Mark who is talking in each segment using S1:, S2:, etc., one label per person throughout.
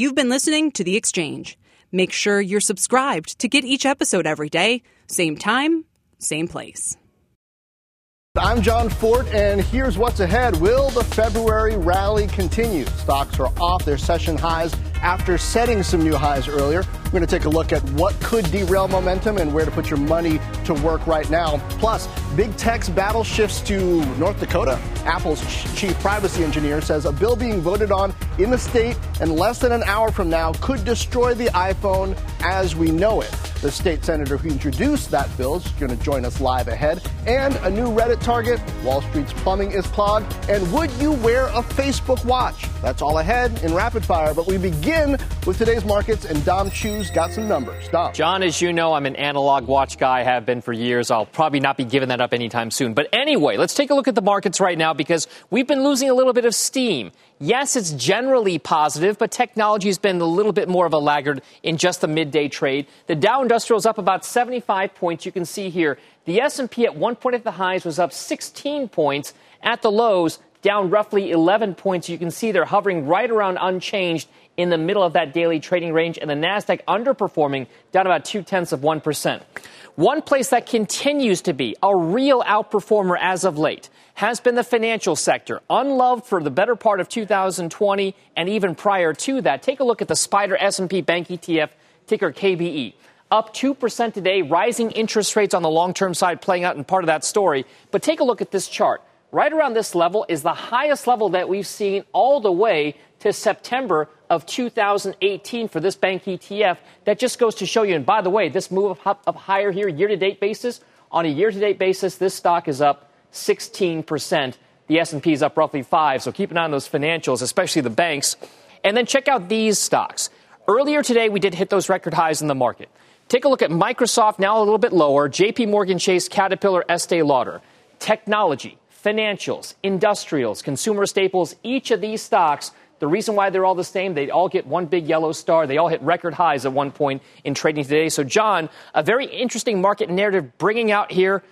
S1: You've been listening to The Exchange. Make sure you're subscribed to get each episode every day, same time, same place.
S2: I'm Jon Fortt, and here's what's ahead. Will the February rally continue? Stocks are off their session highs after setting some new highs earlier. We're going to take a look at what could derail momentum and where to put your money to work right now. Plus, big tech's battle shifts to North Dakota. Apple's chief privacy engineer says a bill being voted on in the state in less than an hour from now could destroy the iPhone as we know it. The state senator who introduced that bill is going to join us live ahead. And a new Reddit target Wall Street's plumbing is clogged. And would you wear a Facebook watch? That's all ahead in rapid fire. But we begin with today's markets, and Dom Chu's got some numbers. Dom.
S3: Jon, as you know, I'm an analog watch guy, have been for years. I'll probably not be giving that up anytime soon. But anyway, let's take a look at the markets right now because we've been losing a little bit of steam. Yes, it's generally positive, but technology has been a little bit more of a laggard in just the midday trade. The Dow Industrial is up about 75 points. You can see here the S&P at one point at the highs was up 16 points. At the lows, down roughly 11 points. You can see they're hovering right around unchanged in the middle of that daily trading range, and the Nasdaq underperforming, down about two tenths of one percent. One place that continues to be a real outperformer as of late has been the financial sector, unloved for the better part of 2020 and even prior to that. Take a look at the SPDR S&P Bank ETF, ticker KBE. Up 2% today, rising interest rates on the long-term side playing out in part of that story. But take a look at this chart. Right around this level is the highest level that we've seen all the way to September of 2018 for this bank ETF. That just goes to show you. And by the way, this move up, up higher here, year to date basis, on a year to date basis, this stock is up 16%. The S&P is up roughly 5, so keep an eye on those financials, especially the banks. And then check out these stocks. Earlier today, we did hit those record highs in the market. Take a look at Microsoft, now a little bit lower, JP Morgan Chase, Caterpillar, Estee Lauder. Technology, financials, industrials, consumer staples, each of these stocks, the reason why they're all the same, they all get one big yellow star. They all hit record highs at one point in trading today. So, Jon, a very interesting market narrative bringing out here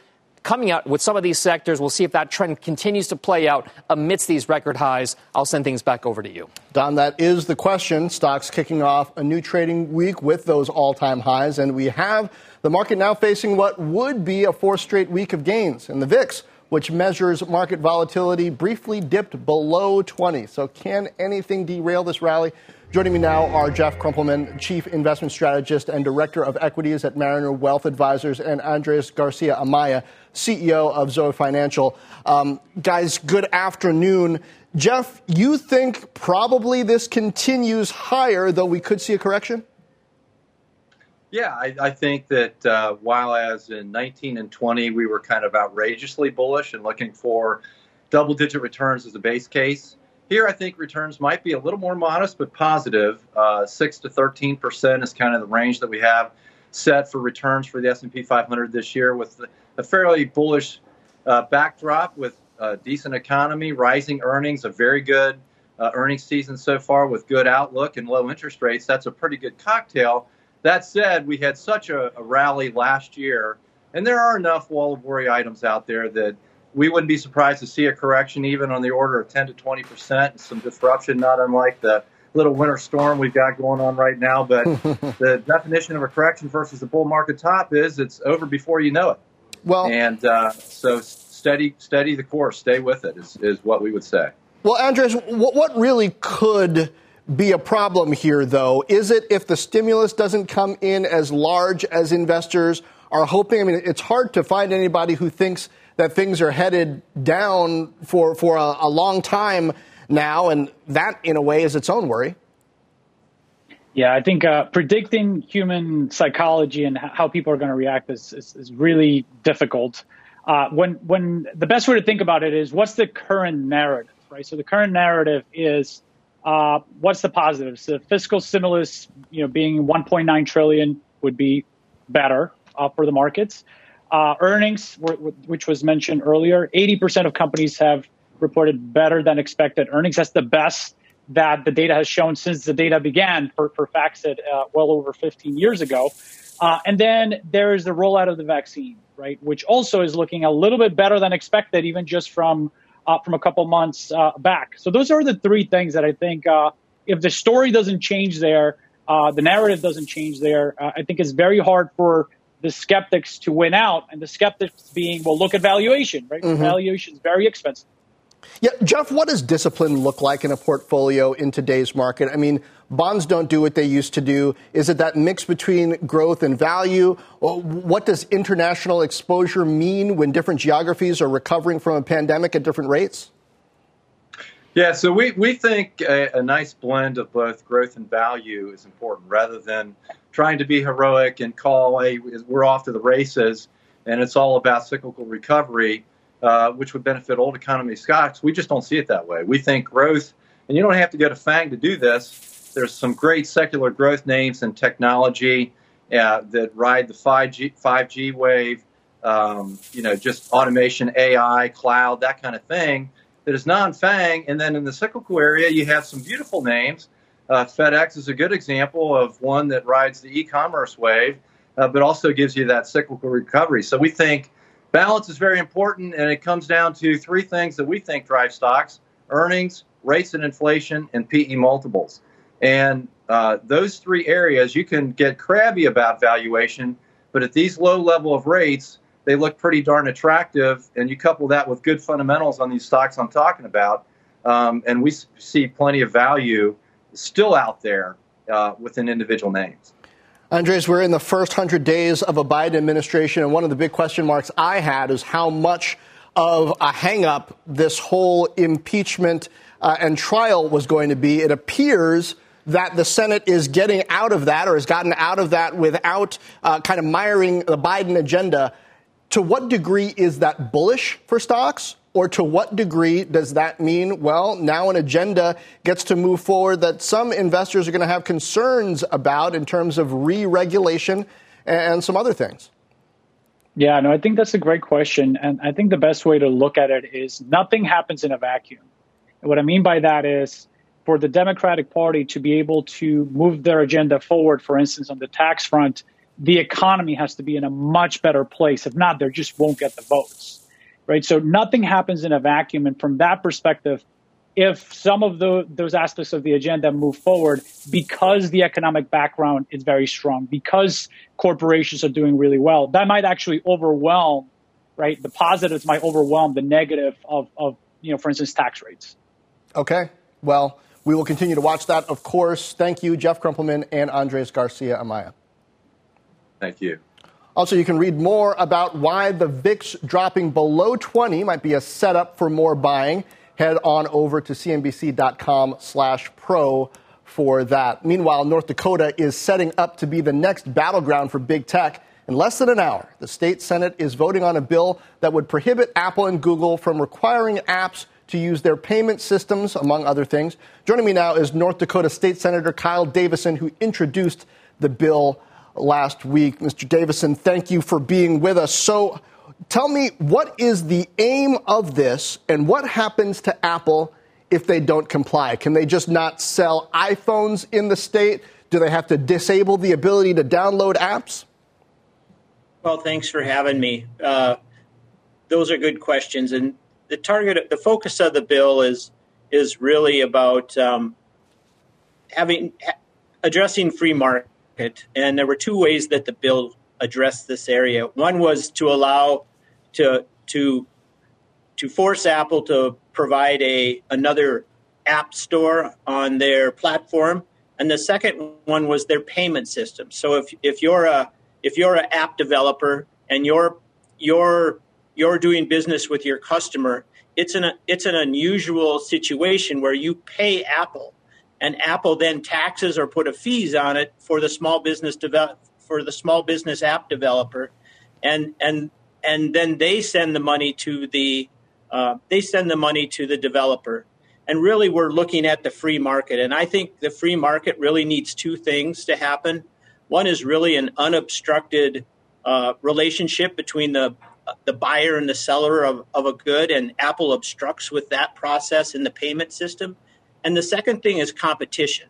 S3: coming out with some of these sectors. We'll see if that trend continues to play out amidst these record highs. I'll send things back over to you.
S2: Dom, that is the question. Stocks kicking off a new trading week with those all time highs, and we have the market now facing what would be a fourth straight week of gains. And the VIX, which measures market volatility, briefly dipped below 20. So, can anything derail this rally? Joining me now are Jeff Krumpelman, Chief Investment Strategist and Director of Equities at Mariner Wealth Advisors, and Andres Garcia Amaya, CEO of Zoe Financial. Um, guys, good afternoon. Jeff, you think probably this continues higher, though we could see a correction?
S4: Yeah, I, I think that uh, while as in 19 and 20 we were kind of outrageously bullish and looking for double digit returns as a base case, here, I think returns might be a little more modest but positive. Uh, Six to 13 percent is kind of the range that we have set for returns for the S&P 500 this year, with a fairly bullish uh, backdrop, with a decent economy, rising earnings, a very good uh, earnings season so far, with good outlook and low interest rates. That's a pretty good cocktail. That said, we had such a, a rally last year, and there are enough wall of worry items out there that we wouldn't be surprised to see a correction even on the order of 10 to 20 percent, and some disruption, not unlike the little winter storm we've got going on right now. But the definition of a correction versus a bull market top is it's over before you know it. Well, and uh, so steady, steady the course, stay with it is, is what we would say.
S2: Well, Andres, what really could be a problem here, though? Is it if the stimulus doesn't come in as large as investors are hoping? I mean, it's hard to find anybody who thinks that things are headed down for, for a, a long time now, and that, in a way, is its own worry.
S5: Yeah, I think uh, predicting human psychology and how people are going to react is, is, is really difficult. Uh, when when the best way to think about it is what's the current narrative, right? So the current narrative is uh, what's the positives? The fiscal stimulus, you know, being 1.9 trillion would be better uh, for the markets. Uh, earnings, which was mentioned earlier, 80% of companies have reported better than expected earnings. That's the best that the data has shown since the data began for, for FactSet uh, well over 15 years ago. Uh, and then there is the rollout of the vaccine, right, which also is looking a little bit better than expected, even just from uh, from a couple months uh, back. So those are the three things that I think uh, if the story doesn't change there, uh, the narrative doesn't change there, I think it's very hard for the skeptics to win out. And the skeptics being, well, look at valuation, right? Mm-hmm. Valuation is very expensive.
S2: Yeah, Jeff, what does discipline look like in a portfolio in today's market? I mean, bonds don't do what they used to do. Is it that mix between growth and value? What does international exposure mean when different geographies are recovering from a pandemic at different rates?
S4: Yeah, so we, we think a, a nice blend of both growth and value is important rather than trying to be heroic and call, hey, we're off to the races and it's all about cyclical recovery uh, which would benefit old economy stocks. We just don't see it that way. We think growth, and you don't have to go to FANG to do this. There's some great secular growth names in technology uh, that ride the 5G, 5G wave, um, you know, just automation, AI, cloud, that kind of thing that is non-FANG. And then in the cyclical area, you have some beautiful names. Uh, FedEx is a good example of one that rides the e-commerce wave, uh, but also gives you that cyclical recovery. So we think Balance is very important, and it comes down to three things that we think drive stocks earnings, rates and inflation, and PE multiples. And uh, those three areas, you can get crabby about valuation, but at these low level of rates, they look pretty darn attractive. And you couple that with good fundamentals on these stocks I'm talking about, um, and we see plenty of value still out there uh, within individual names.
S2: Andres, we're in the first 100 days of a Biden administration, and one of the big question marks I had is how much of a hangup this whole impeachment uh, and trial was going to be. It appears that the Senate is getting out of that or has gotten out of that without uh, kind of miring the Biden agenda. To what degree is that bullish for stocks? Or to what degree does that mean, well, now an agenda gets to move forward that some investors are going to have concerns about in terms of re regulation and some other things?
S5: Yeah, no, I think that's a great question. And I think the best way to look at it is nothing happens in a vacuum. What I mean by that is for the Democratic Party to be able to move their agenda forward, for instance, on the tax front, the economy has to be in a much better place. If not, they just won't get the votes right? So nothing happens in a vacuum. And from that perspective, if some of the, those aspects of the agenda move forward because the economic background is very strong, because corporations are doing really well, that might actually overwhelm, right? The positives might overwhelm the negative of, of you know, for instance, tax rates.
S2: Okay. Well, we will continue to watch that, of course. Thank you, Jeff Krumpelman and Andres Garcia Amaya.
S4: Thank you.
S2: Also, you can read more about why the VIX dropping below 20 might be a setup for more buying. Head on over to cnbc.com slash pro for that. Meanwhile, North Dakota is setting up to be the next battleground for big tech. In less than an hour, the state Senate is voting on a bill that would prohibit Apple and Google from requiring apps to use their payment systems, among other things. Joining me now is North Dakota State Senator Kyle Davison, who introduced the bill last week. Mr. Davison, thank you for being with us. So tell me, what is the aim of this and what happens to Apple if they don't comply? Can they just not sell iPhones in the state? Do they have to disable the ability to download apps?
S6: Well, thanks for having me. Uh, those are good questions, and the target, the focus of the bill is is really about um, having addressing free market and there were two ways that the bill addressed this area. One was to allow to to to force Apple to provide a another app store on their platform, and the second one was their payment system. So if if you're a if you're an app developer and you're you're you're doing business with your customer, it's an it's an unusual situation where you pay Apple and Apple then taxes or put a fees on it for the small business develop for the small business app developer, and and and then they send the money to the uh, they send the money to the developer. and really we're looking at the free market. And I think the free market really needs two things to happen. One is really an unobstructed uh, relationship between the the buyer and the seller of, of a good, and Apple obstructs with that process in the payment system. And the second thing is competition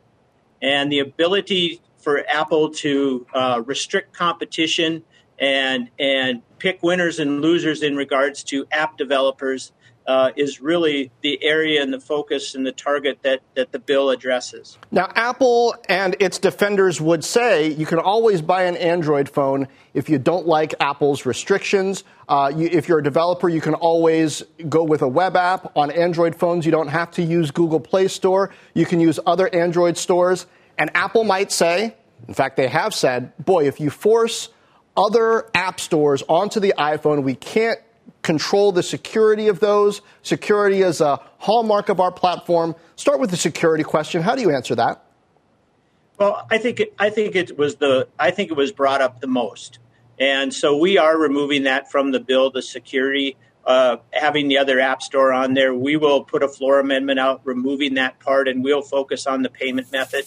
S6: and the ability for Apple to uh, restrict competition and and pick winners and losers in regards to app developers uh, is really the area and the focus and the target that, that the bill addresses.
S2: Now, Apple and its defenders would say you can always buy an Android phone if you don't like Apple's restrictions. Uh, you, if you're a developer, you can always go with a web app. On Android phones, you don't have to use Google Play Store. You can use other Android stores. And Apple might say, in fact, they have said, boy, if you force other app stores onto the iPhone, we can't control the security of those. Security is a hallmark of our platform. Start with the security question. How do you answer that?
S6: Well, I think it, I think it was the I think it was brought up the most, and so we are removing that from the bill. The security, uh, having the other app store on there, we will put a floor amendment out removing that part, and we'll focus on the payment method.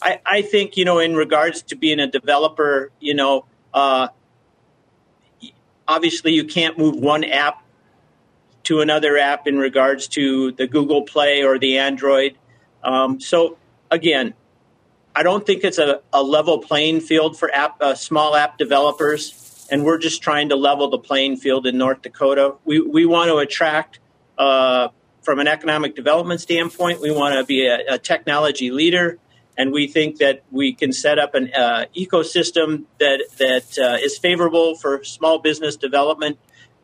S6: I, I think you know in regards to being a developer, you know. Uh, obviously you can't move one app to another app in regards to the Google Play or the Android. Um, so again, I don't think it's a, a level playing field for app, uh, small app developers, and we're just trying to level the playing field in North Dakota. We we want to attract. Uh, from an economic development standpoint, we want to be a, a technology leader and we think that we can set up an uh, ecosystem that that uh, is favorable for small business development,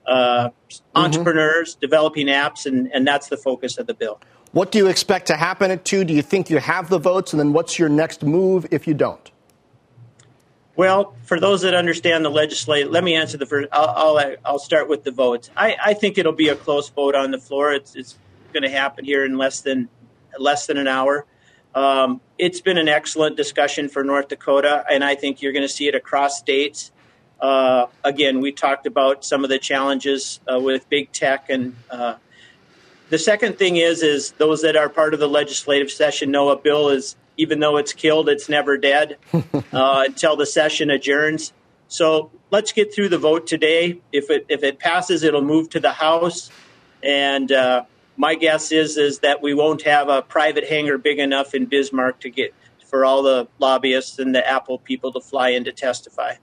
S6: uh, mm-hmm. entrepreneurs developing apps, and, and that's the focus of the bill.
S2: What do you expect to happen at two? Do you think you have the votes, and then what's your next move if you don't?
S6: Well, for those that understand the legislative, let me answer the first. I'll, I'll, I'll start with the votes. I, I, think it'll be a close vote on the floor. It's, it's going to happen here in less than less than an hour. Um, it's been an excellent discussion for North Dakota, and I think you're going to see it across states. Uh, again, we talked about some of the challenges uh, with big tech, and uh, the second thing is, is those that are part of the legislative session know a bill is, even though it's killed, it's never dead uh, until the session adjourns. So let's get through the vote today. If it if it passes, it'll move to the House, and uh, my guess is is that we won't have a private hangar big enough in Bismarck to get for all the lobbyists and the Apple people to fly in to testify.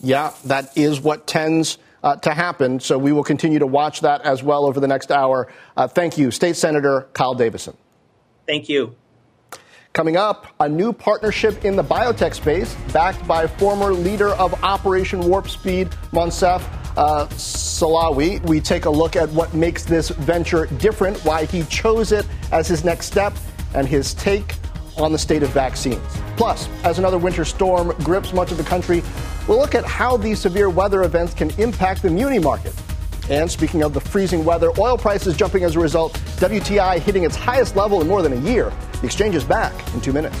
S2: Yeah, that is what tends uh, to happen. So we will continue to watch that as well over the next hour. Uh, thank you, State Senator Kyle Davison.
S6: Thank you.
S2: Coming up, a new partnership in the biotech space, backed by former leader of Operation Warp Speed, Moncef uh, Slaoui. We take a look at what makes this venture different, why he chose it as his next step, and his take on the state of vaccines. Plus, as another winter storm grips much of the country, we'll look at how these severe weather events can impact the muni market. And speaking of the freezing weather, oil prices jumping as a result, WTI hitting its highest level in more than a year. The exchange is back in two minutes.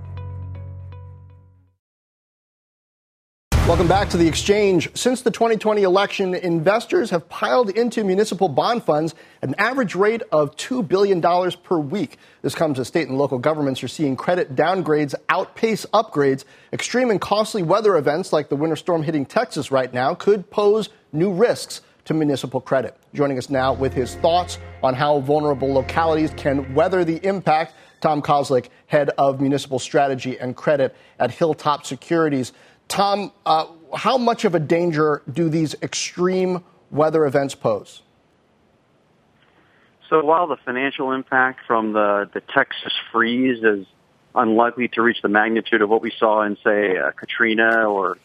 S2: Welcome back to the exchange. Since the 2020 election, investors have piled into municipal bond funds at an average rate of $2 billion per week. This comes as state and local governments are seeing credit downgrades outpace upgrades. Extreme and costly weather events like the winter storm hitting Texas right now could pose new risks to municipal credit. Joining us now with his thoughts on how vulnerable localities can weather the impact, Tom Kozlik, head of municipal strategy and credit at Hilltop Securities. Tom, uh, how much of a danger do these extreme weather events pose?
S7: So while the financial impact from the, the Texas freeze is unlikely to reach the magnitude of what we saw in, say, uh, Katrina or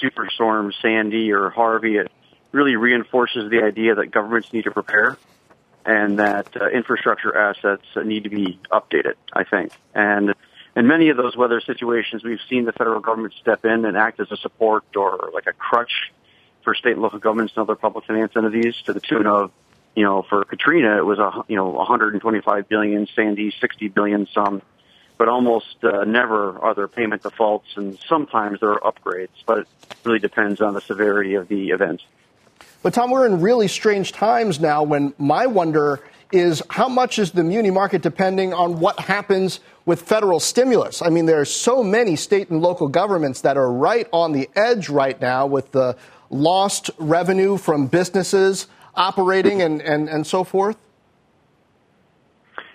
S7: Superstorm Sandy or Harvey, it really reinforces the idea that governments need to prepare and that uh, infrastructure assets need to be updated, I think. And in many of those weather situations, we've seen the federal government step in and act as a support or like a crutch for state and local governments and other public finance entities to the tune of, you know, for Katrina, it was a, you know, 125 billion, Sandy, 60 billion some, but almost uh, never are there payment defaults and sometimes there are upgrades, but it really depends on the severity of the event.
S2: But Tom, we're in really strange times now when my wonder is how much is the muni market depending on what happens with federal stimulus? I mean, there are so many state and local governments that are right on the edge right now with the lost revenue from businesses operating and, and, and so forth.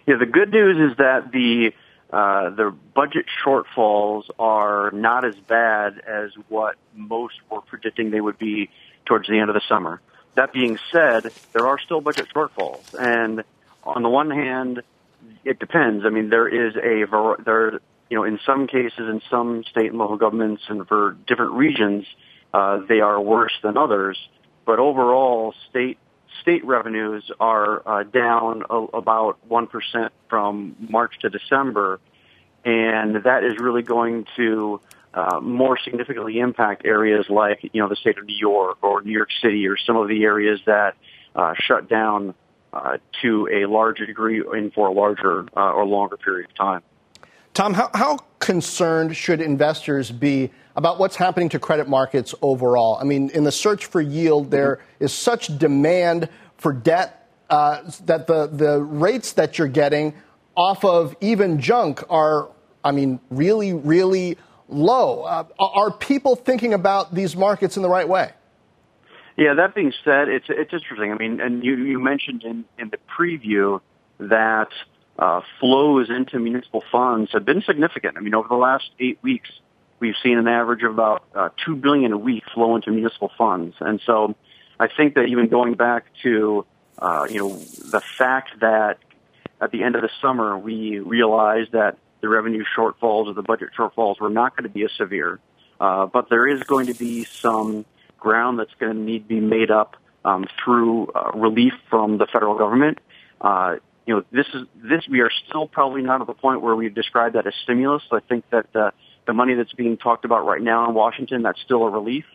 S7: Yeah, the good news is that the uh, the budget shortfalls are not as bad as what most were predicting they would be towards the end of the summer. That being said, there are still budget shortfalls, and on the one hand, it depends. I mean, there is a there, you know, in some cases, in some state and local governments, and for different regions, uh, they are worse than others. But overall, state state revenues are uh, down a, about one percent from March to December, and that is really going to uh, more significantly impact areas like you know the state of New York or New York City or some of the areas that uh, shut down uh, to a larger degree and for a larger uh, or longer period of time.
S2: Tom, how, how concerned should investors be about what's happening to credit markets overall? I mean, in the search for yield, there mm-hmm. is such demand for debt uh, that the, the rates that you're getting off of even junk are, I mean, really, really low. Uh, are people thinking about these markets in the right way?
S7: Yeah, that being said, it's it's interesting. I mean, and you you mentioned in in the preview that uh, flows into municipal funds have been significant. I mean, over the last eight weeks, we've seen an average of about uh, two billion a week flow into municipal funds, and so I think that even going back to uh, you know the fact that at the end of the summer we realized that the revenue shortfalls or the budget shortfalls were not going to be as severe. Uh, but there is going to be some ground that's going to need to be made up um, through uh, relief from the federal government. Uh, you know, this is this. We are still probably not at the point where we've described that as stimulus. I think that uh, the money that's being talked about right now in Washington, that's still a relief.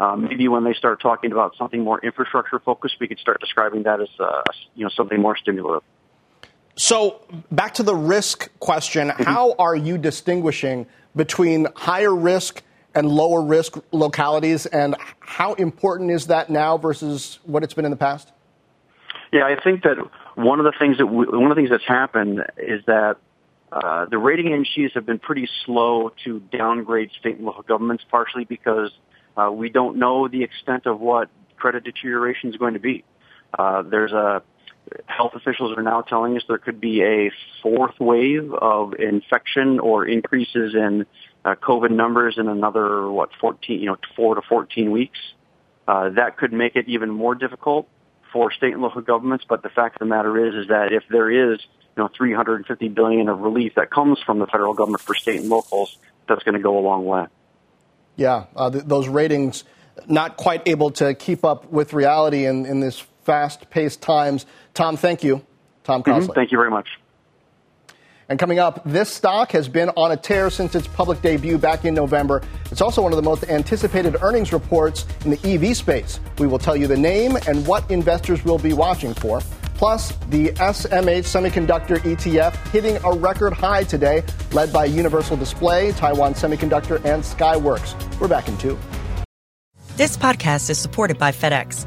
S7: Um, maybe when they start talking about something more infrastructure focused, we could start describing that as uh, you know something more stimulative.
S2: So, back to the risk question mm-hmm. how are you distinguishing between higher risk and lower risk localities, and how important is that now versus what it's been in the past?
S7: Yeah, I think that one of the things that we, one of the things that's happened is that uh, the rating agencies have been pretty slow to downgrade state and local governments, partially because uh, we don't know the extent of what credit deterioration is going to be. Uh, there's a health officials are now telling us there could be a fourth wave of infection or increases in uh, COVID numbers in another what 14, you know, four to 14 weeks. Uh, that could make it even more difficult for state and local governments. But the fact of the matter is, is that if there is, you know, 350 billion of relief that comes from the federal government for state and locals, that's going to go a long way.
S2: Yeah, uh, th- those ratings not quite able to keep up with reality in, in this fast-paced times. Tom, thank you. Tom Kozlik. Mm-hmm.
S7: Thank you very much.
S2: And coming up, this stock has been on a tear since its public debut back in November. It's also one of the most anticipated earnings reports in the EV space. We will tell you the name and what investors will be watching for. Plus, the SMH Semiconductor ETF hitting a record high today, led by Universal Display, Taiwan Semiconductor, and Skyworks. We're back in two.
S8: This podcast is supported by FedEx.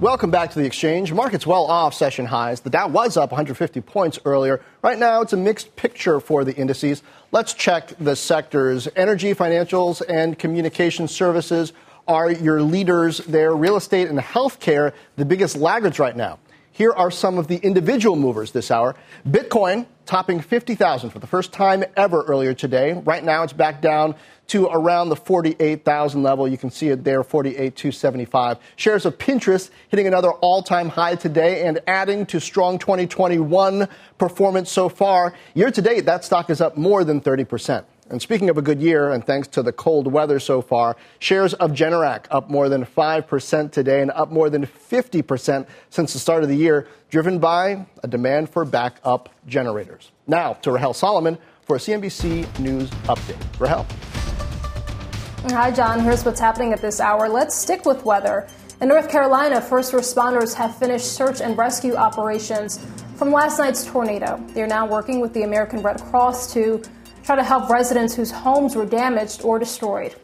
S2: Welcome back to the exchange. Markets well off session highs. The Dow was up 150 points earlier. Right now, it's a mixed picture for the indices. Let's check the sectors. Energy, financials, and communication services are your leaders there. Real estate and healthcare, the biggest laggards right now. Here are some of the individual movers this hour. Bitcoin topping 50,000 for the first time ever earlier today. Right now, it's back down to around the 48,000 level. You can see it there, 48,275. Shares of Pinterest hitting another all-time high today and adding to strong 2021 performance so far. Year to date, that stock is up more than 30%. And speaking of a good year, and thanks to the cold weather so far, shares of Generac up more than 5% today and up more than 50% since the start of the year, driven by a demand for backup generators. Now to Rahel Solomon for a CNBC News update. Rahel.
S9: Hi, Jon. Here's what's happening at this hour. Let's stick with weather. In North Carolina, first responders have finished search and rescue operations from last night's tornado. They're now working with the American Red Cross to try to help residents whose homes were damaged or destroyed.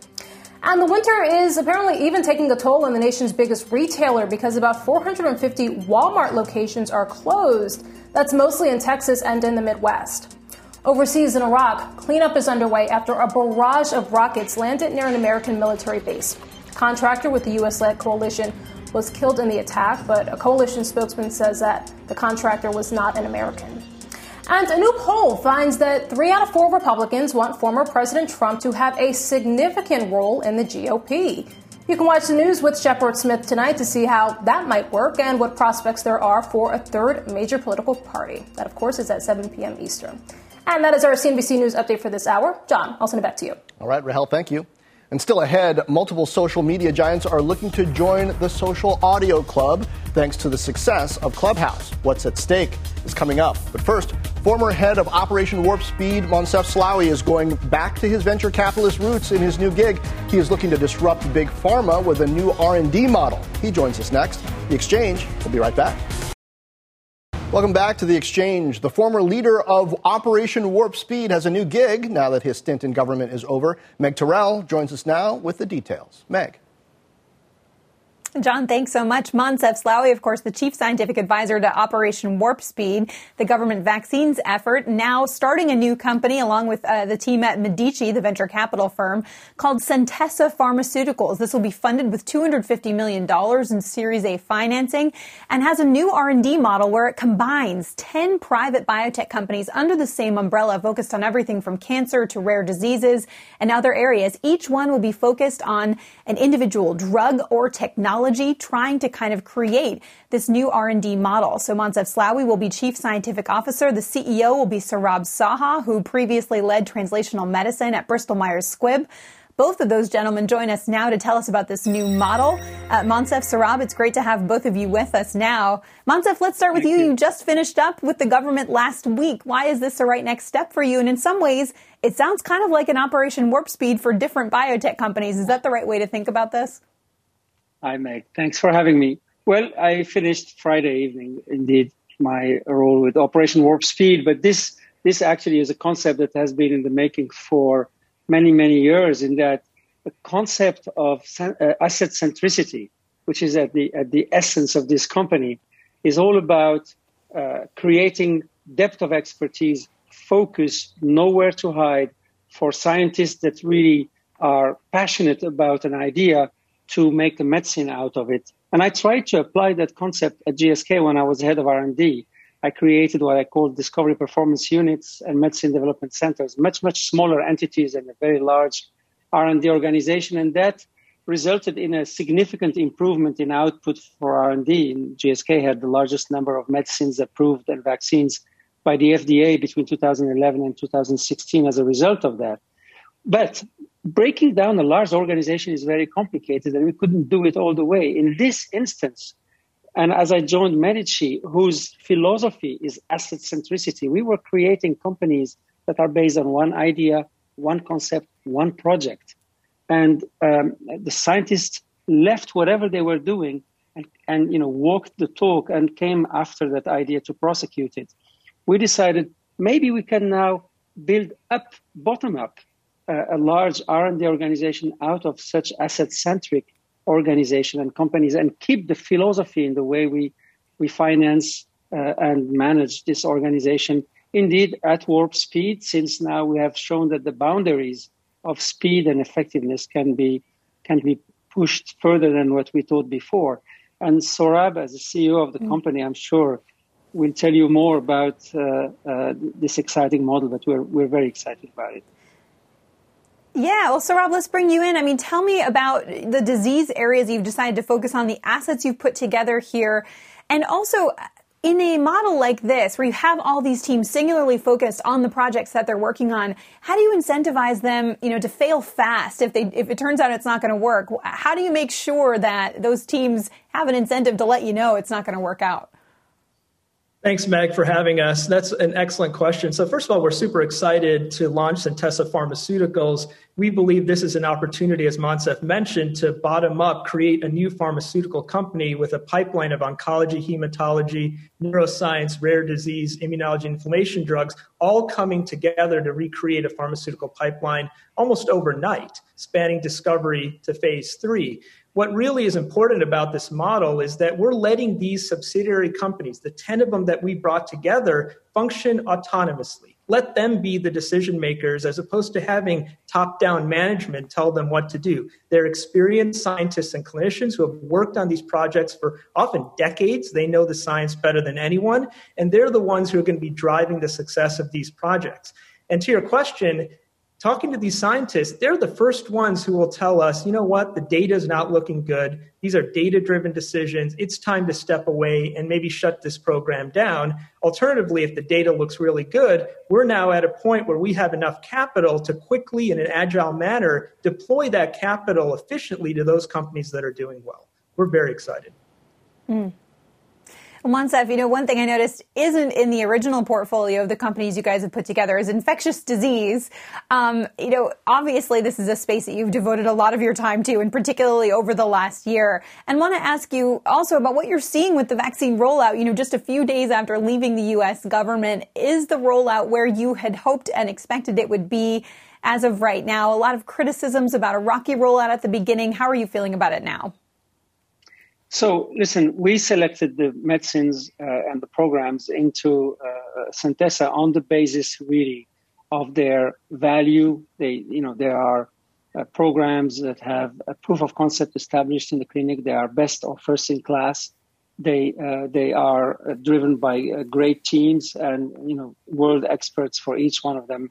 S9: And the winter is apparently even taking a toll on the nation's biggest retailer because about 450 Walmart locations are closed. That's mostly in Texas and in the Midwest. Overseas in Iraq, cleanup is underway after a barrage of rockets landed near an American military base. A contractor with the U.S. led coalition was killed in the attack, but a coalition spokesman says that the contractor was not an American. And a new poll finds that three out of four Republicans want former President Trump to have a significant role in the GOP. You can watch the news with Shepard Smith tonight to see how that might work and what prospects there are for a third major political party. That, of course, is at 7 p.m. Eastern. And that is our CNBC News update for this hour. Jon, I'll send it back to you.
S2: All right, Rahel, thank you. And still ahead, multiple social media giants are looking to join the Social Audio Club thanks to the success of Clubhouse. What's at stake is coming up. But first, former head of Operation Warp Speed, Moncef Slaoui, is going back to his venture capitalist roots in his new gig. He is looking to disrupt big pharma with a new R&D model. He joins us next. The Exchange. We'll be right back. Welcome back to the exchange. The former leader of Operation Warp Speed has a new gig now that his stint in government is over. Meg Terrell joins us now with the details. Meg.
S10: John, thanks so much. Moncef Slaoui, of course, the chief scientific advisor to Operation Warp Speed, the government vaccines effort, now starting a new company along with uh, the team at Medicxi, the venture capital firm, called Centessa Pharmaceuticals. This will be funded with $250 million in Series A financing and has a new R&D model where it combines 10 private biotech companies under the same umbrella focused on everything from cancer to rare diseases and other areas. Each one will be focused on an individual drug or technology technology trying to kind of create this new R&D model. So Moncef Slaoui will be chief scientific officer. The CEO will be Saurabh Saha, who previously led translational medicine at Bristol Myers Squibb. Both of those gentlemen join us now to tell us about this new model. Uh, Moncef Saurabh, it's great to have both of you with us now. Moncef, let's start with you. you. You just finished up with the government last week. Why is this the right next step for you? And in some ways, it sounds kind of like an Operation Warp Speed for different biotech companies. Is that the right way to think about this?
S11: Hi, Meg. Thanks for having me. Well, I finished Friday evening, indeed, my role with Operation Warp Speed, but this this actually is a concept that has been in the making for many, many years. In that the concept of uh, asset centricity, which is at the at the essence of this company, is all about uh, creating depth of expertise, focus, nowhere to hide, for scientists that really are passionate about an idea to make the medicine out of it. And I tried to apply that concept at GSK when I was head of R&D. I created what I call discovery performance units and medicine development centers, much, much smaller entities and a very large R&D organization. And that resulted in a significant improvement in output for R&D. GSK had the largest number of medicines approved and vaccines by the FDA between 2011 and 2016 as a result of that. But breaking down a large organization is very complicated and we couldn't do it all the way. In this instance, and as I joined Medicxi, whose philosophy is asset centricity, we were creating companies that are based on one idea, one concept, one project. And um, the scientists left whatever they were doing and, and you know walked the talk and came after that idea to prosecute it. We decided maybe we can now build up, bottom up, a large R&D organization out of such asset-centric organization and companies and keep the philosophy in the way we, we finance uh, and manage this organization. Indeed, at warp speed, since now we have shown that the boundaries of speed and effectiveness can be, can be pushed further than what we thought before. And Saurabh, as the CEO of the mm. company, I'm sure will tell you more about uh, uh, this exciting model, but we're, we're very excited about it.
S10: Yeah, well, Saurabh, let's bring you in. I mean, tell me about the disease areas you've decided to focus on, the assets you've put together here, and also uh, in a model like this, where you have all these teams singularly focused on the projects that they're working on, how do you incentivize them, you know, to fail fast if they if it turns out it's not going to work? How do you make sure that those teams have an incentive to let you know it's not going to work out?
S12: Thanks, Meg, for having us. That's an excellent question. So, first of all, we're super excited to launch Centessa Pharmaceuticals. We believe this is an opportunity, as Moncef mentioned, to bottom up create a new pharmaceutical company with a pipeline of oncology, hematology, neuroscience, rare disease, immunology, inflammation drugs, all coming together to recreate a pharmaceutical pipeline almost overnight, spanning discovery to phase three what really is important about this model is that we're letting these subsidiary companies, the 10 of them that we brought together, function autonomously. Let them be the decision makers as opposed to having top down management tell them what to do. They're experienced scientists and clinicians who have worked on these projects for often decades. They know the science better than anyone, and they're the ones who are going to be driving the success of these projects. And to your question, talking to these scientists, they're the first ones who will tell us, you know what, the data is not looking good. These are data driven decisions. It's time to step away and maybe shut this program down. Alternatively, if the data looks really good, we're now at a point where we have enough capital to quickly, in an agile manner, deploy that capital efficiently to those companies that are doing well. We're very excited.
S10: Mm. Moncef, you know, one thing I noticed isn't in the original portfolio of the companies you guys have put together is infectious disease. Um, you know, obviously this is a space that you've devoted a lot of your time to, and particularly over the last year. And want to ask you also about what you're seeing with the vaccine rollout. You know, just a few days after leaving the U.S. government, is the rollout where you had hoped and expected it would be? As of right now, a lot of criticisms about a rocky rollout at the beginning. How are you feeling about it now?
S11: So, listen, we selected the medicines uh, and the programs into uh, Centessa on the basis really of their value. They, you know, there are uh, programs that have a proof of concept established in the clinic. They are best or first in class. They uh, they are uh, driven by uh, great teams and you know world experts for each one of them.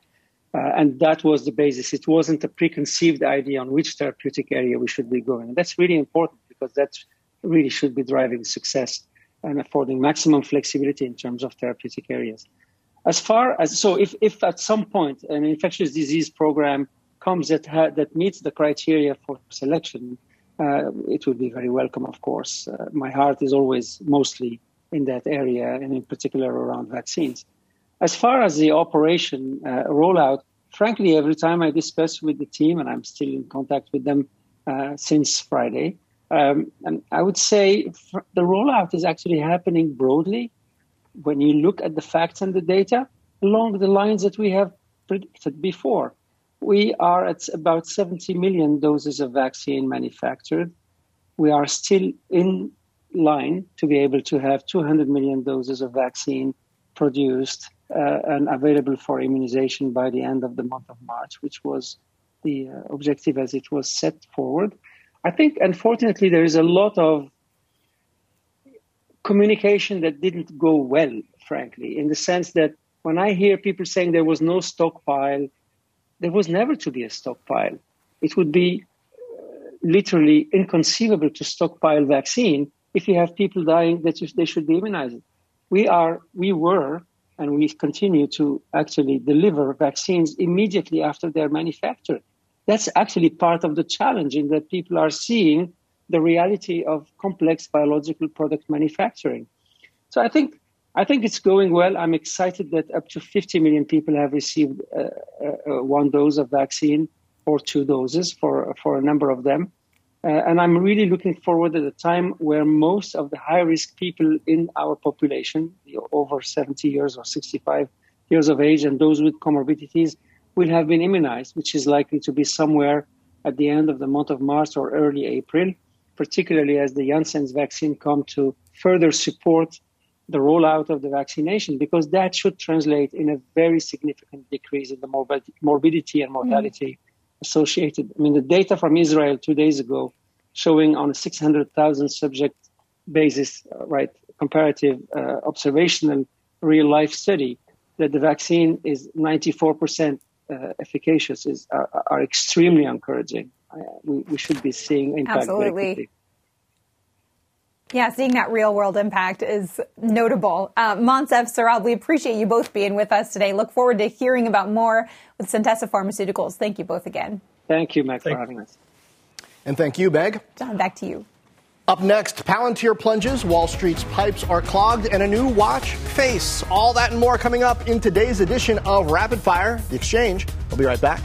S11: and that was the basis. It wasn't a preconceived idea on which therapeutic area we should be going. That's really important because that's really should be driving success and affording maximum flexibility in terms of therapeutic areas. As far as so, if, if at some point an infectious disease program comes that ha, that meets the criteria for selection, uh, it would be very welcome. Of course, uh, my heart is always mostly in that area, and in particular around vaccines. As far as the operation uh, rollout, frankly, every time I discuss with the team, and I'm still in contact with them uh, since Friday, um, and I would say the rollout is actually happening broadly when you look at the facts and the data along the lines that we have predicted before. We are at about 70 million doses of vaccine manufactured. We are still in line to be able to have 200 million doses of vaccine produced uh, and available for immunization by the end of the month of March, which was the uh, objective as it was set forward. I think, unfortunately, there is a lot of communication that didn't go well, frankly, in the sense that when I hear people saying there was no stockpile, there was never to be a stockpile. It would be uh, literally inconceivable to stockpile vaccine if you have people dying that they should be immunized. We are, we were, and we continue to actually deliver vaccines immediately after they're manufactured. That's actually part of the challenge in that people are seeing the reality of complex biological product manufacturing. So I think I think it's going well. I'm excited that up to 50 million people have received uh, uh, one dose of vaccine or two doses for for a number of them. Uh, and I'm really looking forward to the time where most of the high risk people in our population, over 70 years or 65 years of age, and those with comorbidities, will have been immunized, which is likely to be somewhere at the end of the month of March or early April, particularly as the Janssen's vaccine come to further support the rollout of the vaccination, because that should translate in a very significant decrease in the morbidity and mortality mm. associated. I mean, the data from Israel two days ago showing on a 600,000 subject basis, uh, right, comparative uh, observational real life study that the vaccine is 94% uh, efficacious is are, are, extremely encouraging. Uh, we, we, should be seeing impact
S10: Absolutely. Yeah, seeing that real world impact is notable. Uh, Moncef Saurabh, we appreciate you both being with us today. Look forward to hearing about more with Centessa Pharmaceuticals. Thank you both again.
S11: Thank you, Meg, for having us.
S2: And thank you, Meg.
S10: Jon, back to you.
S2: Up next, Palantir plunges, Wall Street's pipes are clogged, and a new watch face. All that and more coming up in today's edition of Rapid Fire, The Exchange. We'll be right back.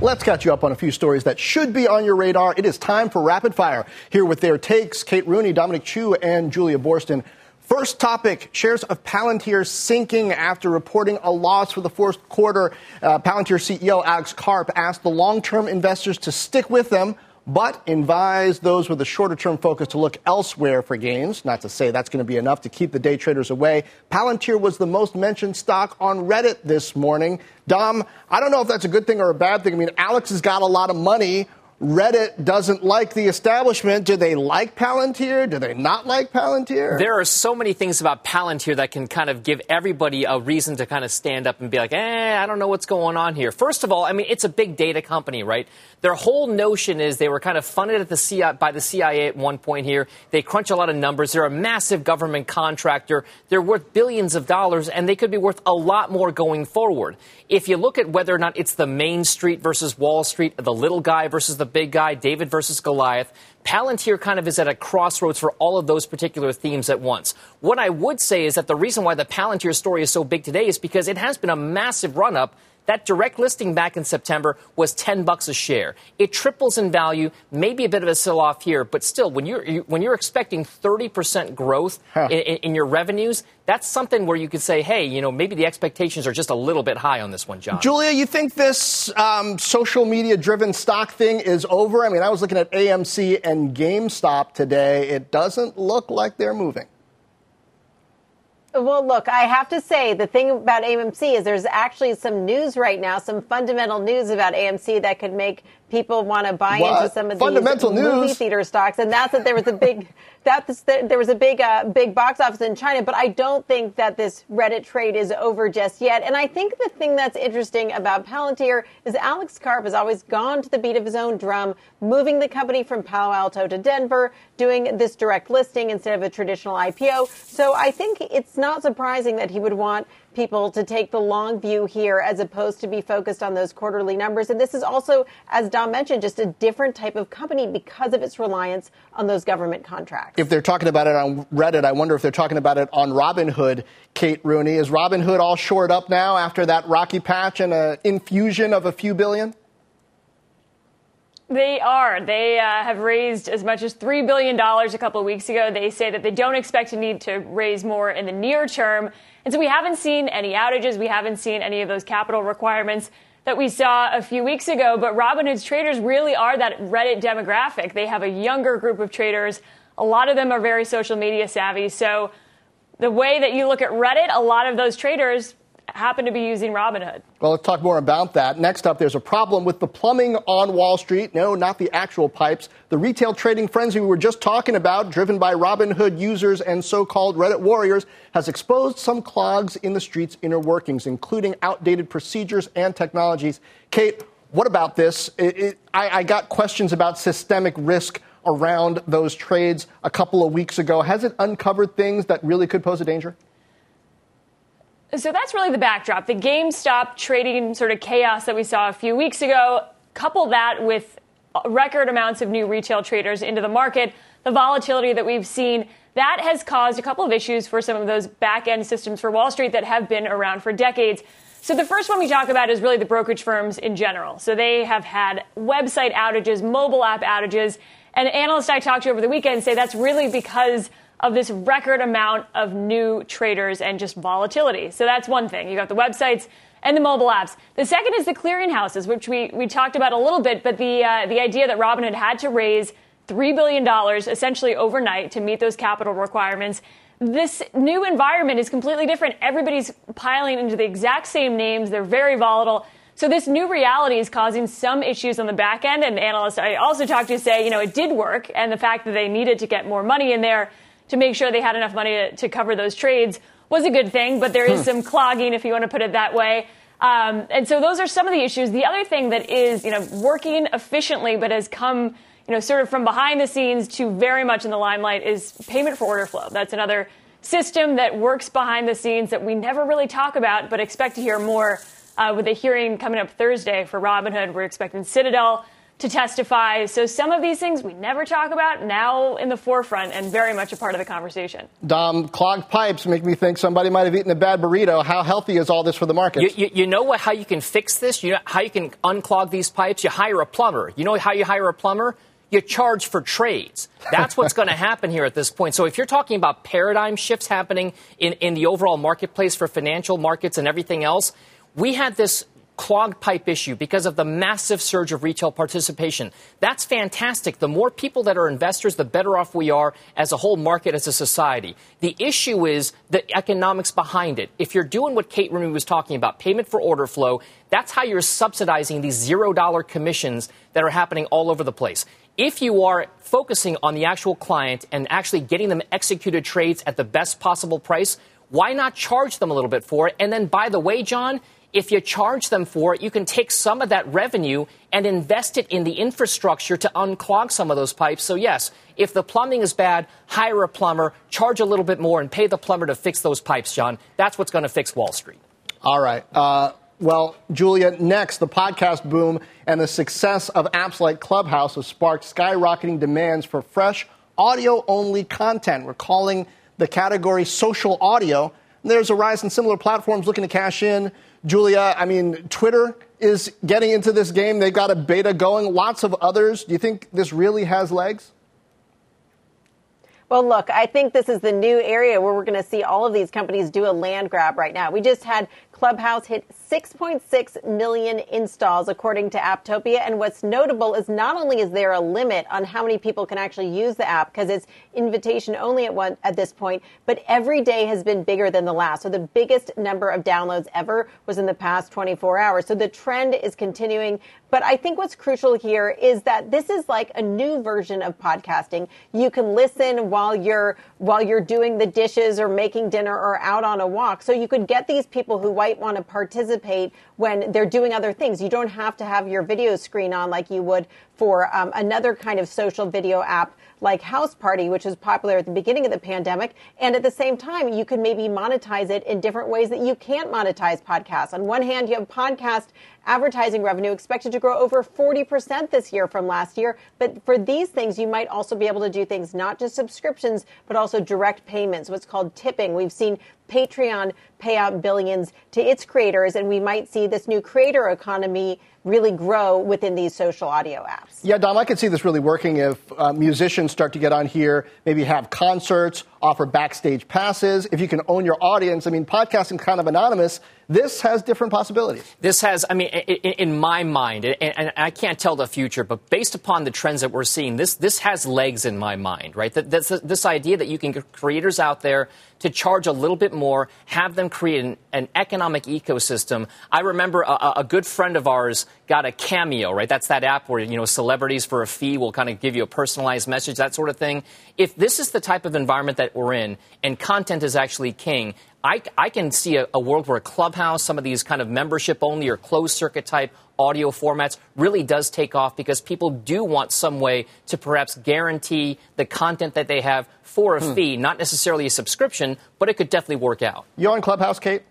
S2: Let's catch you up on a few stories that should be on your radar. It is time for Rapid Fire. Here with their takes, Kate Rooney, Dominic Chu, and Julia Boorstin. First topic shares of Palantir sinking after reporting a loss for the fourth quarter. Uh, Palantir CEO Alex Karp asked the long term investors to stick with them but advised those with a shorter term focus to look elsewhere for gains. Not to say that's going to be enough to keep the day traders away. Palantir was the most mentioned stock on Reddit this morning. Dom, I don't know if that's a good thing or a bad thing. I mean, Alex has got a lot of money. Reddit doesn't like the establishment. Do they like Palantir? Do they not like Palantir?
S3: There are so many things about Palantir that can kind of give everybody a reason to kind of stand up and be like, eh, I don't know what's going on here. First of all, I mean, it's a big data company, right? Their whole notion is they were kind of funded at the CIA, by the CIA at one point here. They crunch a lot of numbers. They're a massive government contractor. They're worth billions of dollars, and they could be worth a lot more going forward. If you look at whether or not it's the Main Street versus Wall Street, the little guy versus the big guy, David versus Goliath, Palantir kind of is at a crossroads for all of those particular themes at once. What I would say is that the reason why the Palantir story is so big today is because it has been a massive run up that direct listing back in September was 10 bucks a share. It triples in value, maybe a bit of a sell off here, but still, when you're, you, when you're expecting 30% growth huh. in, in, your revenues, that's something where you could say, hey, you know, maybe the expectations are just a little bit high on this one, Jon.
S2: Julia, you think this um, social media driven stock thing is over? I mean, I was looking at AMC and GameStop today. It doesn't look like they're moving.
S13: Well, look, I have to say the thing about AMC is there's actually some news right now, some fundamental news about AMC that could make people want to buy into some of
S2: fundamental
S13: these
S2: news.
S13: movie theater stocks, and that's that there was a big that there was a big uh, big box office in China. But I don't think that this Reddit trade is over just yet. And I think the thing that's interesting about Palantir is Alex Karp has always gone to the beat of his own drum, moving the company from Palo Alto to Denver, doing this direct listing instead of a traditional IPO. So I think it's not surprising that he would want people to take the long view here as opposed to be focused on those quarterly numbers. And this is also, as Dom mentioned, just a different type of company because of its reliance on those government contracts.
S2: If they're talking about it on Reddit, I wonder if they're talking about it on Robinhood. Kate Rooney, is Robinhood all shored up now after that rocky patch and an infusion of a few billion?
S14: They are. They uh, have raised as much as $3 billion a couple of weeks ago. They say that they don't expect to need to raise more in the near term. And so we haven't seen any outages. We haven't seen any of those capital requirements that we saw a few weeks ago. But Robinhood's traders really are that Reddit demographic. They have a younger group of traders. A lot of them are very social media savvy. So the way that you look at Reddit, a lot of those traders happen to be using Robinhood.
S2: Well, let's talk more about that. Next up, there's a problem with the plumbing on Wall Street. No, not the actual pipes. The retail trading frenzy we were just talking about, driven by Robinhood users and so called Reddit warriors, has exposed some clogs in the street's inner workings, including outdated procedures and technologies. Kate, what about this? It, it, I, I got questions about systemic risk around those trades a couple of weeks ago. Has it uncovered things that really could pose a danger?
S14: So that's really the backdrop. The GameStop trading sort of chaos that we saw a few weeks ago, couple that with record amounts of new retail traders into the market, the volatility that we've seen, that has caused a couple of issues for some of those back end systems for Wall Street that have been around for decades. So the first one we talk about is really the brokerage firms in general. So they have had website outages, mobile app outages, and analysts I talked to over the weekend say that's really because of this record amount of new traders and just volatility. So that's one thing. You got the websites and the mobile apps. The second is the clearinghouses, which we, we talked about a little bit, but the, uh, the idea that Robinhood had to raise $3 billion essentially overnight to meet those capital requirements. This new environment is completely different. Everybody's piling into the exact same names. They're very volatile. So this new reality is causing some issues on the back end. And analysts I also talked to say, you know, it did work. And the fact that they needed to get more money in there to make sure they had enough money to, to cover those trades was a good thing. But there is some clogging, if you want to put it that way. Um, and so those are some of the issues. The other thing that is, you know, working efficiently but has come, you know, sort of from behind the scenes to very much in the limelight is payment for order flow. That's another system that works behind the scenes that we never really talk about, but expect to hear more uh, with a hearing coming up Thursday for Robinhood. We're expecting Citadel to testify. So some of these things we never talk about now in the forefront and very much a part of the conversation.
S2: Dom, clogged pipes make me think somebody might have eaten a bad burrito. How healthy is all this for the market?
S3: You, you, you know what, how you can fix this? You know how you can unclog these pipes? You hire a plumber. You know how you hire a plumber? You charge for trades. That's what's going to happen here at this point. So if you're talking about paradigm shifts happening in, in the overall marketplace for financial markets and everything else, we had this clogged pipe issue because of the massive surge of retail participation. That's fantastic. The more people that are investors, the better off we are as a whole market, as a society. The issue is the economics behind it. If you're doing what Kate Rooney was talking about, payment for order flow, that's how you're subsidizing these zero dollar commissions that are happening all over the place. If you are focusing on the actual client and actually getting them executed trades at the best possible price, why not charge them a little bit for it? And then, by the way, Jon, if you charge them for it, you can take some of that revenue and invest it in the infrastructure to unclog some of those pipes. So, yes, if the plumbing is bad, hire a plumber, charge a little bit more, and pay the plumber to fix those pipes, Jon. That's what's going to fix Wall Street.
S2: All right. Uh, well, Julia, next, the podcast boom and the success of apps like Clubhouse have sparked skyrocketing demands for fresh, audio only content. We're calling the category social audio. There's a rise in similar platforms looking to cash in. Julia, I mean, Twitter is getting into this game. They've got a beta going, lots of others. Do you think this really has legs?
S13: Well, look, I think this is the new area where we're going to see all of these companies do a land grab right now. We just had Clubhouse hit 6.6 million installs according to Apptopia. And what's notable is not only is there a limit on how many people can actually use the app because it's invitation only at one at this point, but every day has been bigger than the last. So the biggest number of downloads ever was in the past 24 hours. So the trend is continuing. But I think what's crucial here is that this is like a new version of podcasting. You can listen while you're while you're doing the dishes or making dinner or out on a walk. So you could get these people who might want to participate when they're doing other things. You don't have to have your video screen on like you would for um, another kind of social video app like Houseparty, which was popular at the beginning of the pandemic. And at the same time, you could maybe monetize it in different ways that you can't monetize podcasts. On one hand, you have podcast advertising revenue expected to grow over 40% this year from last year. But for these things, you might also be able to do things, not just subscriptions, but also direct payments, what's called tipping. We've seen Patreon pay out billions to its creators, and we might see this new creator economy really grow within these social audio apps.
S2: Yeah, Dom, I could see this really working if uh, musicians start to get on here, maybe have concerts, offer backstage passes. If you can own your audience, I mean, podcasting kind of anonymous. This has different possibilities.
S3: This has, I mean, in, my mind, and, I can't tell the future, but based upon the trends that we're seeing, this this has legs in my mind, right? That, this, this idea that you can get creators out there to charge a little bit more, have them create an, an economic ecosystem. I remember a, a, good friend of ours got a cameo, right? That's that app where, you know, celebrities for a fee will kind of give you a personalized message, that sort of thing. If this is the type of environment that we're in and content is actually king, I, I can see a, a world where a Clubhouse, some of these kind of membership only or closed circuit type audio formats really does take off because people do want some way to perhaps guarantee the content that they have for a hmm. fee, not necessarily a subscription, but it could definitely work out.
S2: You on Clubhouse, Kate?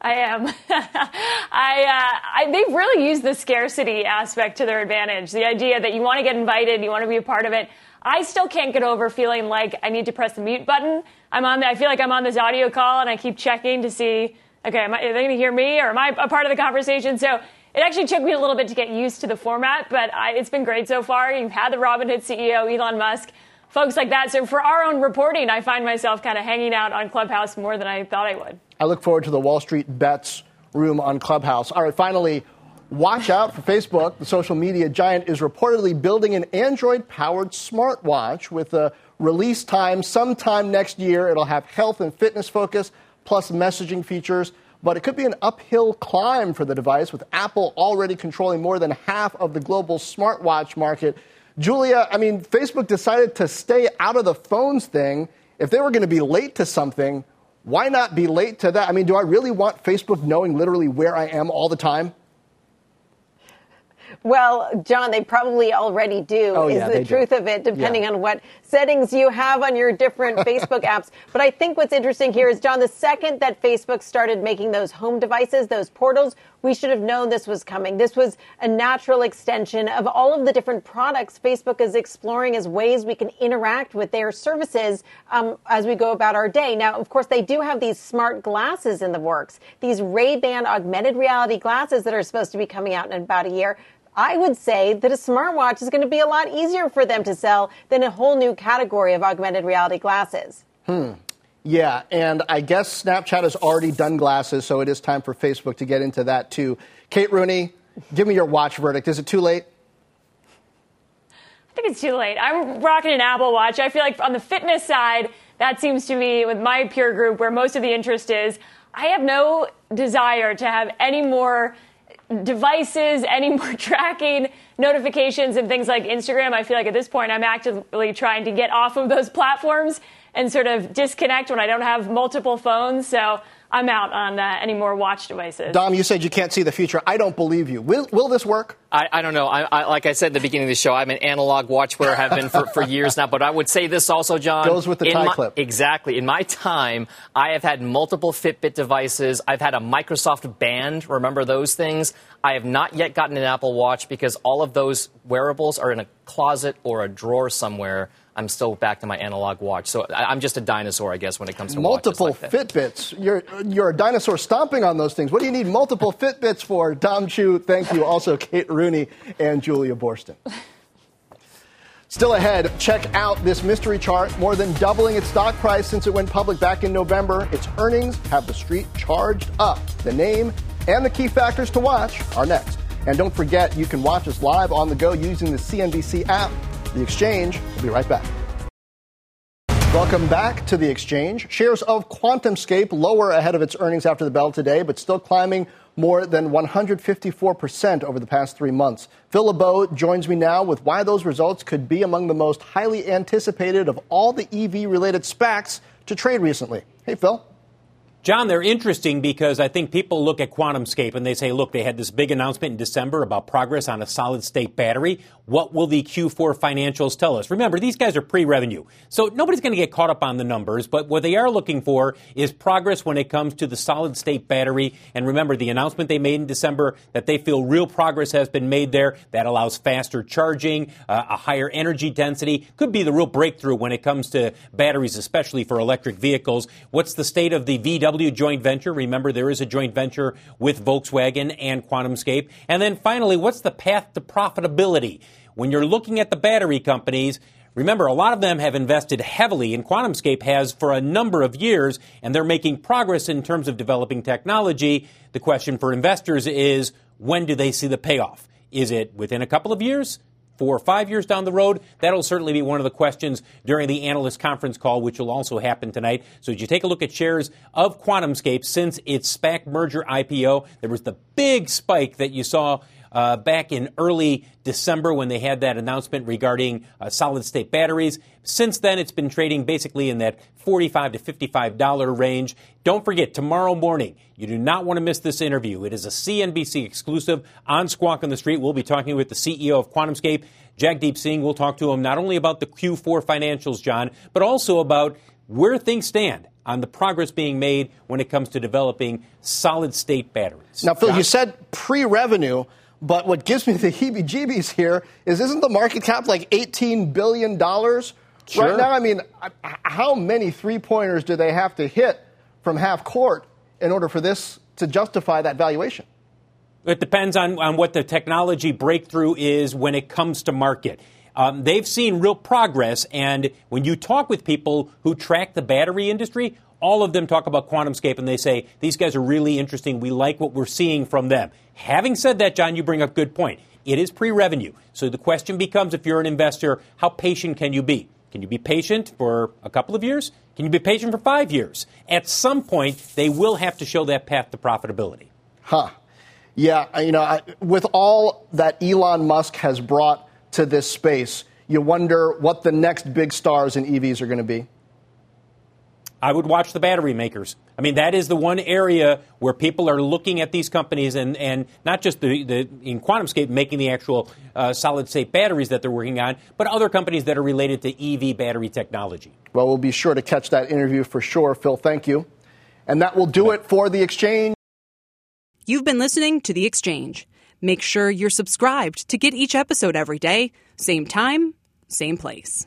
S14: I am. I, uh, I, they've really used the scarcity aspect to their advantage. The idea that you want to get invited, you want to be a part of it. I still can't get over feeling like I need to press the mute button. I'm on. The, I feel like I'm on this audio call, and I keep checking to see. Okay, I, are they going to hear me, or am I a part of the conversation? So it actually took me a little bit to get used to the format, but I, it's been great so far. You've had the Robinhood CEO, Elon Musk, folks like that. So for our own reporting, I find myself kind of hanging out on Clubhouse more than I thought I would.
S2: I look forward to the Wall Street bets room on Clubhouse. All right, finally, watch out for Facebook. The social media giant is reportedly building an Android powered smartwatch with a release time sometime next year. It'll have health and fitness focus plus messaging features, but it could be an uphill climb for the device with Apple already controlling more than half of the global smartwatch market. Julia, I mean, Facebook decided to stay out of the phones thing. If they were going to be late to something, why not be late to that? I mean, do I really want Facebook knowing literally where I am all the time?
S13: Well, Jon, they probably already do,
S2: oh,
S13: is
S2: yeah,
S13: the truth
S2: do.
S13: of it, depending
S2: yeah.
S13: on what settings you have on your different Facebook apps. But I think what's interesting here is, Jon, the second that Facebook started making those home devices, those portals, we should have known this was coming. This was a natural extension of all of the different products Facebook is exploring as ways we can interact with their services um, as we go about our day. Now, of course, they do have these smart glasses in the works, these Ray-Ban augmented reality glasses that are supposed to be coming out in about a year. I would say that a smartwatch is going to be a lot easier for them to sell than a whole new category of augmented reality glasses.
S2: Hmm. Yeah, and I guess Snapchat has already done glasses, so it is time for Facebook to get into that too. Kate Rooney, give me your watch verdict. Is it too late?
S14: I think it's too late. I'm rocking an Apple Watch. I feel like on the fitness side, that seems to me, with my peer group where most of the interest is. I have no desire to have any more devices, any more tracking notifications and things like Instagram. I feel like at this point I'm actively trying to get off of those platforms and sort of disconnect when I don't have multiple phones. So I'm out on uh, any more watch devices.
S2: Dom, you said you can't see the future. I don't believe you. Will, will this work?
S3: I, I don't know. I, I, like I said at the beginning of the show, I'm an analog watch wearer, have been for, for years now. But I would say this also, Jon.
S2: Goes with the tie
S3: my,
S2: clip.
S3: Exactly. In my time, I have had multiple Fitbit devices. I've had a Microsoft Band. Remember those things? I have not yet gotten an Apple Watch because all of those wearables are in a closet or a drawer somewhere. I'm still back to my analog watch. So I'm just a dinosaur, I guess, when it comes to
S2: multiple
S3: like
S2: Fitbits. You're you're a dinosaur stomping on those things. What do you need multiple Fitbits for? Dom Chu, thank you. Also, Kate Rooney and Julia Boorstin. Still ahead, check out this mystery chart, more than doubling its stock price since it went public back in November. Its earnings have the street charged up. The name and the key factors to watch are next. And don't forget, you can watch us live on the go using the CNBC app. The Exchange will be right back. Welcome back to the Exchange. Shares of QuantumScape lower ahead of its earnings after the bell today, but still climbing more than 154% over the past three months. Phil LeBeau joins me now with why those results could be among the most highly anticipated of all the EV related SPACs to trade recently. Hey, Phil.
S15: Jon, they're interesting because I think people look at QuantumScape and they say, look, they had this big announcement in December about progress on a solid state battery. What will the Q4 financials tell us? Remember, these guys are pre revenue. So nobody's going to get caught up on the numbers, but what they are looking for is progress when it comes to the solid state battery. And remember, the announcement they made in December that they feel real progress has been made there that allows faster charging, uh, a higher energy density, could be the real breakthrough when it comes to batteries, especially for electric vehicles. What's the state of the VW? Joint venture. Remember, there is a joint venture with Volkswagen and QuantumScape. And then finally, what's the path to profitability? When you're looking at the battery companies, Remember, a lot of them have invested heavily, and QuantumScape has for a number of years, and they're making progress in terms of developing technology. The question for investors is when do they see the payoff? Is it within a couple of years? Four or five years down the road? That'll certainly be one of the questions during the analyst conference call, which will also happen tonight. So, as you take a look at shares of QuantumScape since its SPAC merger IPO, there was the big spike that you saw uh, back in early December when they had that announcement regarding uh, solid state batteries. Since then, it's been trading basically in that 45 to $55 range. Don't forget, tomorrow morning, you do not want to miss this interview. It is a CNBC exclusive on Squawk on the Street. We'll be talking with the CEO of QuantumScape, Jagdeep Singh. We'll talk to him not only about the Q4 financials, Jon, but also about where things stand on the progress being made when it comes to developing solid state batteries.
S2: Now, Phil,
S15: Jon?
S2: you said pre revenue, but what gives me the heebie jeebies here is isn't the market cap like $18 billion
S15: Sure.
S2: right now? I mean, how many three pointers do they have to hit from half court in order for this to justify that valuation?
S15: It depends on, on what the technology breakthrough is when it comes to market. Um, they've seen real progress, and when you talk with people who track the battery industry, all of them talk about QuantumScape and they say, these guys are really interesting. We like what we're seeing from them. Having said that, Jon, you bring up a good point. It is pre revenue. So the question becomes if you're an investor, how patient can you be? Can you be patient for a couple of years? Can you be patient for five years? At some point, they will have to show that path to profitability.
S2: Huh. Yeah, you know, I, with all that Elon Musk has brought to this space, you wonder what the next big stars in EVs are going to be.
S15: I would watch the battery makers. I mean, that is the one area where people are looking at these companies and, and not just the, the in QuantumScape making the actual uh, solid state batteries that they're working on, but other companies that are related to EV battery technology.
S2: Well, we'll be sure to catch that interview for sure. Phil, thank you. And that will do it for the exchange.
S1: You've been listening to The Exchange. Make sure you're subscribed to get each episode every day, same time, same place.